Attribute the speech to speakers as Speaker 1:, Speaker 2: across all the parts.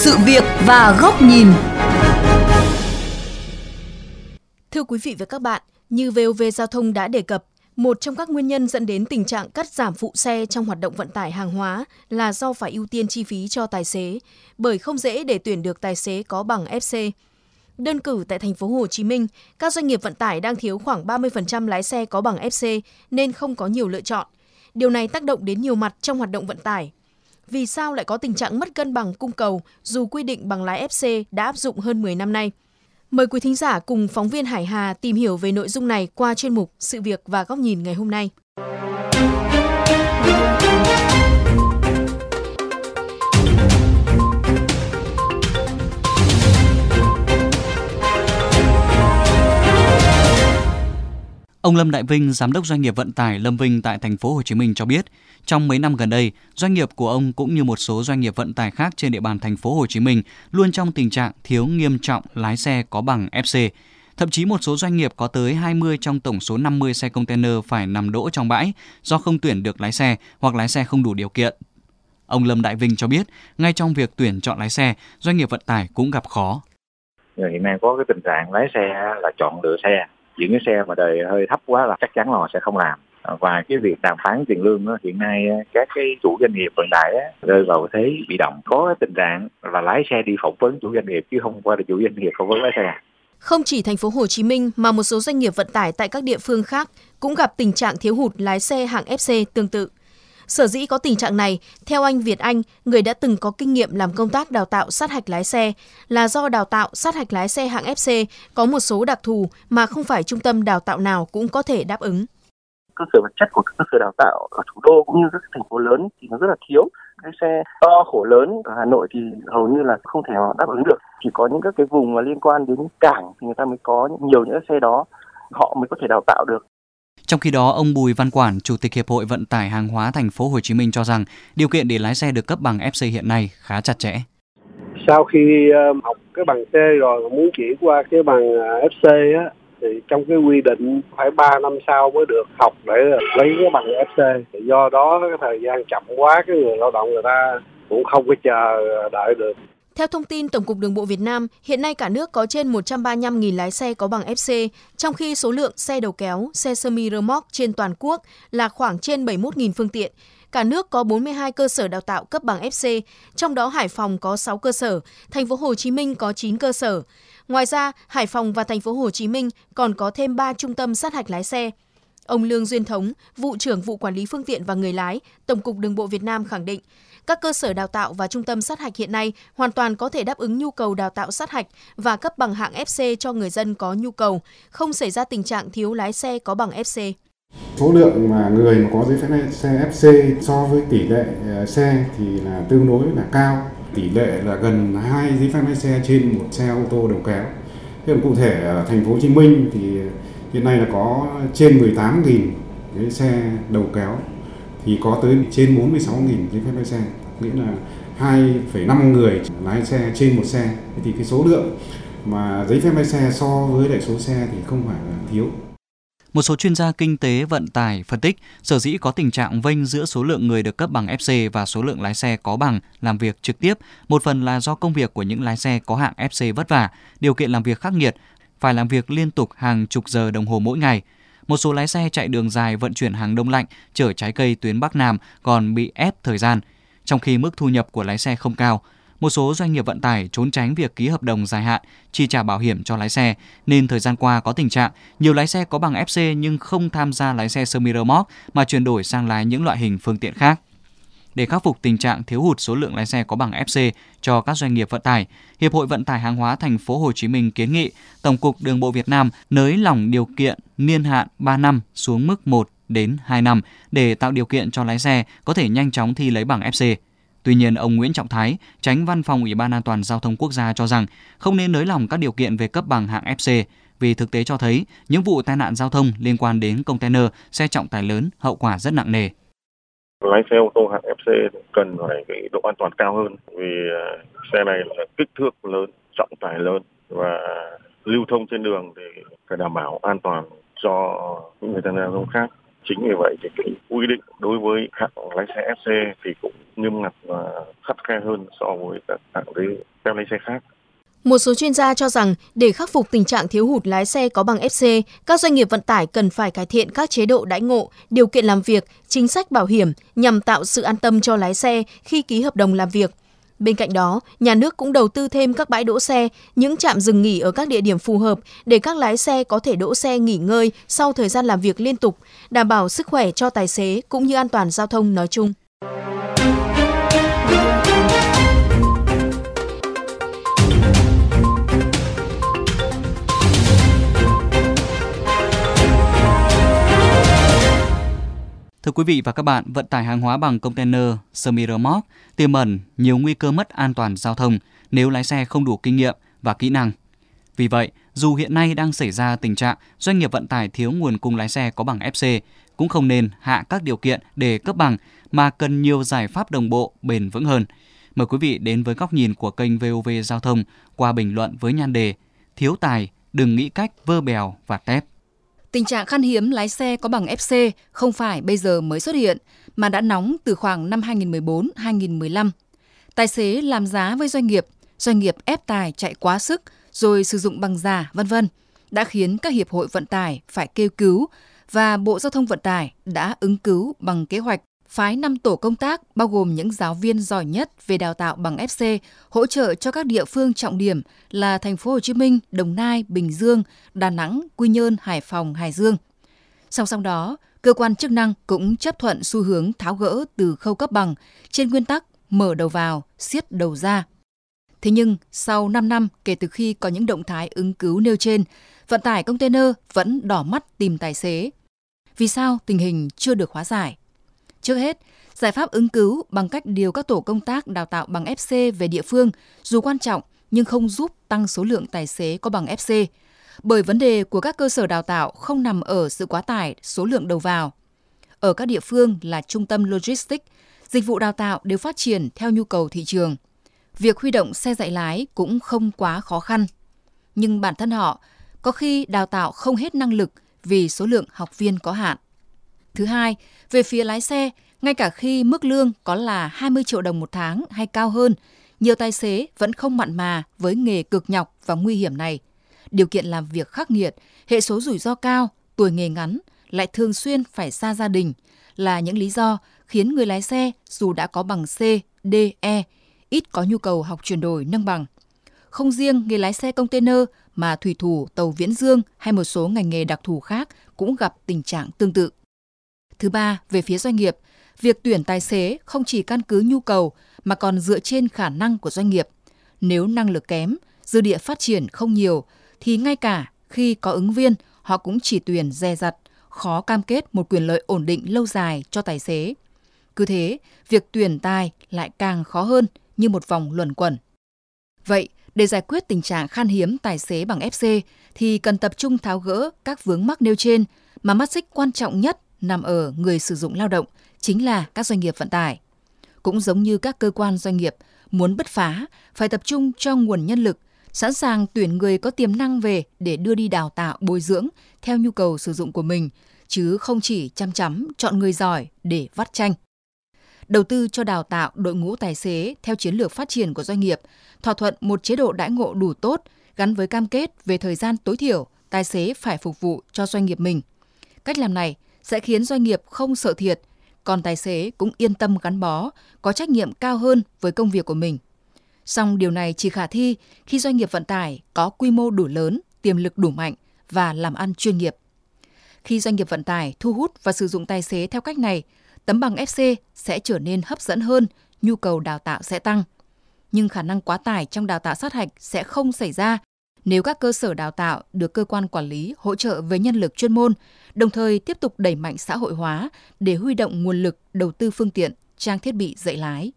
Speaker 1: sự việc và góc nhìn. Thưa quý vị và các bạn, như VOV Giao thông đã đề cập, một trong các nguyên nhân dẫn đến tình trạng cắt giảm phụ xe trong hoạt động vận tải hàng hóa là do phải ưu tiên chi phí cho tài xế, bởi không dễ để tuyển được tài xế có bằng FC. Đơn cử tại thành phố Hồ Chí Minh, các doanh nghiệp vận tải đang thiếu khoảng 30% lái xe có bằng FC nên không có nhiều lựa chọn. Điều này tác động đến nhiều mặt trong hoạt động vận tải. Vì sao lại có tình trạng mất cân bằng cung cầu dù quy định bằng lái FC đã áp dụng hơn 10 năm nay? Mời quý thính giả cùng phóng viên Hải Hà tìm hiểu về nội dung này qua chuyên mục Sự việc và góc nhìn ngày hôm nay.
Speaker 2: Ông Lâm Đại Vinh, giám đốc doanh nghiệp vận tải Lâm Vinh tại thành phố Hồ Chí Minh cho biết, trong mấy năm gần đây, doanh nghiệp của ông cũng như một số doanh nghiệp vận tải khác trên địa bàn thành phố Hồ Chí Minh luôn trong tình trạng thiếu nghiêm trọng lái xe có bằng FC. Thậm chí một số doanh nghiệp có tới 20 trong tổng số 50 xe container phải nằm đỗ trong bãi do không tuyển được lái xe hoặc lái xe không đủ điều kiện. Ông Lâm Đại Vinh cho biết, ngay trong việc tuyển chọn lái xe, doanh nghiệp vận tải cũng gặp khó.
Speaker 3: Hiện nay có cái tình trạng lái xe là chọn lựa xe những cái xe mà đời hơi thấp quá là chắc chắn là họ sẽ không làm và cái việc đàm phán tiền lương đó, hiện nay các cái chủ doanh nghiệp vận tải rơi vào thế bị động có cái tình trạng là lái xe đi phỏng vấn chủ doanh nghiệp chứ không qua là chủ doanh nghiệp phỏng vấn lái xe
Speaker 1: không chỉ thành phố Hồ Chí Minh mà một số doanh nghiệp vận tải tại các địa phương khác cũng gặp tình trạng thiếu hụt lái xe hạng FC tương tự. Sở dĩ có tình trạng này, theo anh Việt Anh, người đã từng có kinh nghiệm làm công tác đào tạo sát hạch lái xe, là do đào tạo sát hạch lái xe hạng FC có một số đặc thù mà không phải trung tâm đào tạo nào cũng có thể đáp ứng.
Speaker 4: Cơ sở vật chất của các cơ sở đào tạo ở thủ đô cũng như các thành phố lớn thì nó rất là thiếu. Cái xe to khổ lớn ở Hà Nội thì hầu như là không thể đáp ứng được. Chỉ có những các cái vùng mà liên quan đến cảng thì người ta mới có nhiều những xe đó họ mới có thể đào tạo được
Speaker 2: trong khi đó, ông Bùi Văn Quản, Chủ tịch Hiệp hội Vận tải hàng hóa thành phố Hồ Chí Minh cho rằng điều kiện để lái xe được cấp bằng FC hiện nay khá chặt chẽ.
Speaker 5: Sau khi um, học cái bằng C rồi muốn chuyển qua cái bằng uh, FC á thì trong cái quy định phải 3 năm sau mới được học để lấy cái bằng FC. Do đó cái thời gian chậm quá cái người lao động người ta cũng không có chờ đợi được.
Speaker 1: Theo thông tin Tổng cục Đường bộ Việt Nam, hiện nay cả nước có trên 135.000 lái xe có bằng FC, trong khi số lượng xe đầu kéo, xe semi rơ móc trên toàn quốc là khoảng trên 71.000 phương tiện. Cả nước có 42 cơ sở đào tạo cấp bằng FC, trong đó Hải Phòng có 6 cơ sở, thành phố Hồ Chí Minh có 9 cơ sở. Ngoài ra, Hải Phòng và thành phố Hồ Chí Minh còn có thêm 3 trung tâm sát hạch lái xe. Ông Lương Duyên Thống, vụ trưởng vụ quản lý phương tiện và người lái, Tổng cục Đường bộ Việt Nam khẳng định, các cơ sở đào tạo và trung tâm sát hạch hiện nay hoàn toàn có thể đáp ứng nhu cầu đào tạo sát hạch và cấp bằng hạng FC cho người dân có nhu cầu, không xảy ra tình trạng thiếu lái xe có bằng FC.
Speaker 6: Số lượng mà người mà có giấy phép lái xe FC so với tỷ lệ ờ, xe thì là tương đối là cao. Tỷ lệ là gần 2 giấy phép lái xe trên một xe ô tô đầu kéo. Thế cụ thể ở thành phố Hồ Chí Minh thì hiện nay là có trên 18.000 cái xe đầu kéo thì có tới trên 46.000 giấy phép lái xe nghĩa là 2,5 người lái xe trên một xe thì cái số lượng mà giấy phép lái xe so với lại số xe thì không phải là thiếu.
Speaker 2: Một số chuyên gia kinh tế vận tải phân tích, sở dĩ có tình trạng vênh giữa số lượng người được cấp bằng FC và số lượng lái xe có bằng làm việc trực tiếp, một phần là do công việc của những lái xe có hạng FC vất vả, điều kiện làm việc khắc nghiệt, phải làm việc liên tục hàng chục giờ đồng hồ mỗi ngày. Một số lái xe chạy đường dài vận chuyển hàng đông lạnh, chở trái cây tuyến Bắc Nam còn bị ép thời gian, trong khi mức thu nhập của lái xe không cao. Một số doanh nghiệp vận tải trốn tránh việc ký hợp đồng dài hạn, chi trả bảo hiểm cho lái xe, nên thời gian qua có tình trạng nhiều lái xe có bằng FC nhưng không tham gia lái xe semi remote móc mà chuyển đổi sang lái những loại hình phương tiện khác. Để khắc phục tình trạng thiếu hụt số lượng lái xe có bằng FC cho các doanh nghiệp vận tải, Hiệp hội Vận tải hàng hóa thành phố Hồ Chí Minh kiến nghị Tổng cục Đường bộ Việt Nam nới lỏng điều kiện niên hạn 3 năm xuống mức 1 đến 2 năm để tạo điều kiện cho lái xe có thể nhanh chóng thi lấy bằng FC. Tuy nhiên, ông Nguyễn Trọng Thái, tránh văn phòng Ủy ban An toàn Giao thông Quốc gia cho rằng không nên nới lỏng các điều kiện về cấp bằng hạng FC vì thực tế cho thấy những vụ tai nạn giao thông liên quan đến container, xe trọng tải lớn hậu quả rất nặng nề.
Speaker 7: Lái xe ô tô hạng FC cần phải cái độ an toàn cao hơn vì à, xe này là kích thước lớn, trọng tải lớn và lưu thông trên đường thì phải đảm bảo an toàn cho những người tham gia giao thông khác chính vì vậy thì cái quy định đối với hạng lái xe FC thì cũng nghiêm ngặt và khắt khe hơn so với các hạng giấy lái xe khác.
Speaker 1: Một số chuyên gia cho rằng để khắc phục tình trạng thiếu hụt lái xe có bằng FC, các doanh nghiệp vận tải cần phải cải thiện các chế độ đãi ngộ, điều kiện làm việc, chính sách bảo hiểm nhằm tạo sự an tâm cho lái xe khi ký hợp đồng làm việc. Bên cạnh đó, nhà nước cũng đầu tư thêm các bãi đỗ xe, những trạm dừng nghỉ ở các địa điểm phù hợp để các lái xe có thể đỗ xe nghỉ ngơi sau thời gian làm việc liên tục, đảm bảo sức khỏe cho tài xế cũng như an toàn giao thông nói chung.
Speaker 2: Thưa quý vị và các bạn, vận tải hàng hóa bằng container semi-remote tiềm ẩn nhiều nguy cơ mất an toàn giao thông nếu lái xe không đủ kinh nghiệm và kỹ năng. Vì vậy, dù hiện nay đang xảy ra tình trạng doanh nghiệp vận tải thiếu nguồn cung lái xe có bằng FC, cũng không nên hạ các điều kiện để cấp bằng mà cần nhiều giải pháp đồng bộ, bền vững hơn. Mời quý vị đến với góc nhìn của kênh VOV Giao thông qua bình luận với nhan đề Thiếu tài, đừng nghĩ cách vơ bèo và tép.
Speaker 8: Tình trạng khan hiếm lái xe có bằng FC không phải bây giờ mới xuất hiện, mà đã nóng từ khoảng năm 2014-2015. Tài xế làm giá với doanh nghiệp, doanh nghiệp ép tài chạy quá sức, rồi sử dụng bằng giả, vân vân, đã khiến các hiệp hội vận tải phải kêu cứu và Bộ Giao thông Vận tải đã ứng cứu bằng kế hoạch phái 5 tổ công tác bao gồm những giáo viên giỏi nhất về đào tạo bằng FC hỗ trợ cho các địa phương trọng điểm là thành phố Hồ Chí Minh, Đồng Nai, Bình Dương, Đà Nẵng, Quy Nhơn, Hải Phòng, Hải Dương. Song song đó, cơ quan chức năng cũng chấp thuận xu hướng tháo gỡ từ khâu cấp bằng trên nguyên tắc mở đầu vào, siết đầu ra. Thế nhưng, sau 5 năm kể từ khi có những động thái ứng cứu nêu trên, vận tải container vẫn đỏ mắt tìm tài xế. Vì sao tình hình chưa được hóa giải? Trước hết, giải pháp ứng cứu bằng cách điều các tổ công tác đào tạo bằng FC về địa phương dù quan trọng nhưng không giúp tăng số lượng tài xế có bằng FC, bởi vấn đề của các cơ sở đào tạo không nằm ở sự quá tải số lượng đầu vào. Ở các địa phương là trung tâm logistics, dịch vụ đào tạo đều phát triển theo nhu cầu thị trường. Việc huy động xe dạy lái cũng không quá khó khăn. Nhưng bản thân họ có khi đào tạo không hết năng lực vì số lượng học viên có hạn. Thứ hai, về phía lái xe, ngay cả khi mức lương có là 20 triệu đồng một tháng hay cao hơn, nhiều tài xế vẫn không mặn mà với nghề cực nhọc và nguy hiểm này. Điều kiện làm việc khắc nghiệt, hệ số rủi ro cao, tuổi nghề ngắn, lại thường xuyên phải xa gia đình là những lý do khiến người lái xe dù đã có bằng C, D, E, ít có nhu cầu học chuyển đổi nâng bằng. Không riêng nghề lái xe container mà thủy thủ, tàu viễn dương hay một số ngành nghề đặc thù khác cũng gặp tình trạng tương tự. Thứ ba, về phía doanh nghiệp, việc tuyển tài xế không chỉ căn cứ nhu cầu mà còn dựa trên khả năng của doanh nghiệp. Nếu năng lực kém, dư địa phát triển không nhiều thì ngay cả khi có ứng viên, họ cũng chỉ tuyển dè dặt, khó cam kết một quyền lợi ổn định lâu dài cho tài xế. Cứ thế, việc tuyển tài lại càng khó hơn như một vòng luẩn quẩn. Vậy, để giải quyết tình trạng khan hiếm tài xế bằng FC thì cần tập trung tháo gỡ các vướng mắc nêu trên mà mắt xích quan trọng nhất nằm ở người sử dụng lao động, chính là các doanh nghiệp vận tải. Cũng giống như các cơ quan doanh nghiệp, muốn bứt phá phải tập trung cho nguồn nhân lực, sẵn sàng tuyển người có tiềm năng về để đưa đi đào tạo bồi dưỡng theo nhu cầu sử dụng của mình, chứ không chỉ chăm chăm chọn người giỏi để vắt tranh. Đầu tư cho đào tạo đội ngũ tài xế theo chiến lược phát triển của doanh nghiệp, thỏa thuận một chế độ đãi ngộ đủ tốt gắn với cam kết về thời gian tối thiểu tài xế phải phục vụ cho doanh nghiệp mình. Cách làm này sẽ khiến doanh nghiệp không sợ thiệt, còn tài xế cũng yên tâm gắn bó, có trách nhiệm cao hơn với công việc của mình. Song điều này chỉ khả thi khi doanh nghiệp vận tải có quy mô đủ lớn, tiềm lực đủ mạnh và làm ăn chuyên nghiệp. Khi doanh nghiệp vận tải thu hút và sử dụng tài xế theo cách này, tấm bằng FC sẽ trở nên hấp dẫn hơn, nhu cầu đào tạo sẽ tăng. Nhưng khả năng quá tải trong đào tạo sát hạch sẽ không xảy ra nếu các cơ sở đào tạo được cơ quan quản lý hỗ trợ về nhân lực chuyên môn, đồng thời tiếp tục đẩy mạnh xã hội hóa để huy động nguồn lực đầu tư phương tiện, trang thiết bị dạy lái.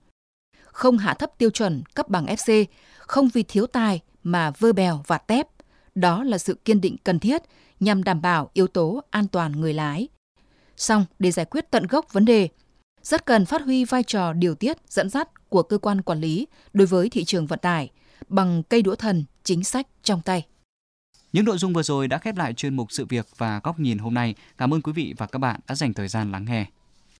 Speaker 8: Không hạ thấp tiêu chuẩn cấp bằng FC, không vì thiếu tài mà vơ bèo và tép. Đó là sự kiên định cần thiết nhằm đảm bảo yếu tố an toàn người lái. Song, để giải quyết tận gốc vấn đề, rất cần phát huy vai trò điều tiết dẫn dắt của cơ quan quản lý đối với thị trường vận tải bằng cây đũa thần chính sách trong tay.
Speaker 2: Những nội dung vừa rồi đã khép lại chuyên mục sự việc và góc nhìn hôm nay. Cảm ơn quý vị và các bạn đã dành thời gian lắng nghe.